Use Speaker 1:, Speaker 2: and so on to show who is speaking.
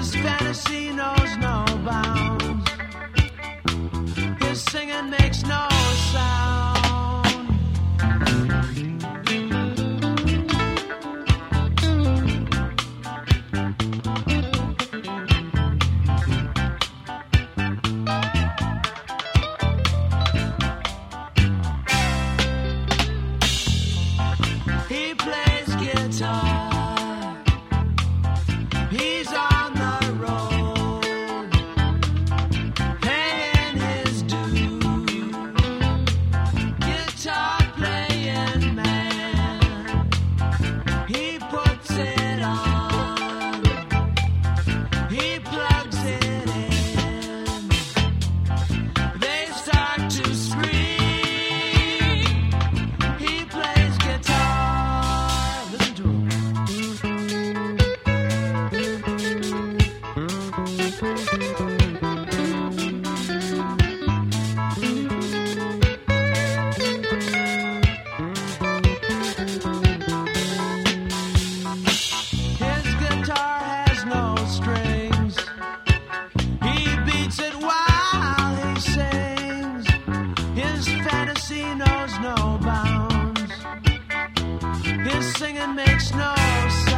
Speaker 1: His fantasy knows no bounds. His singing makes no His fantasy knows no bounds. His singing makes no sense.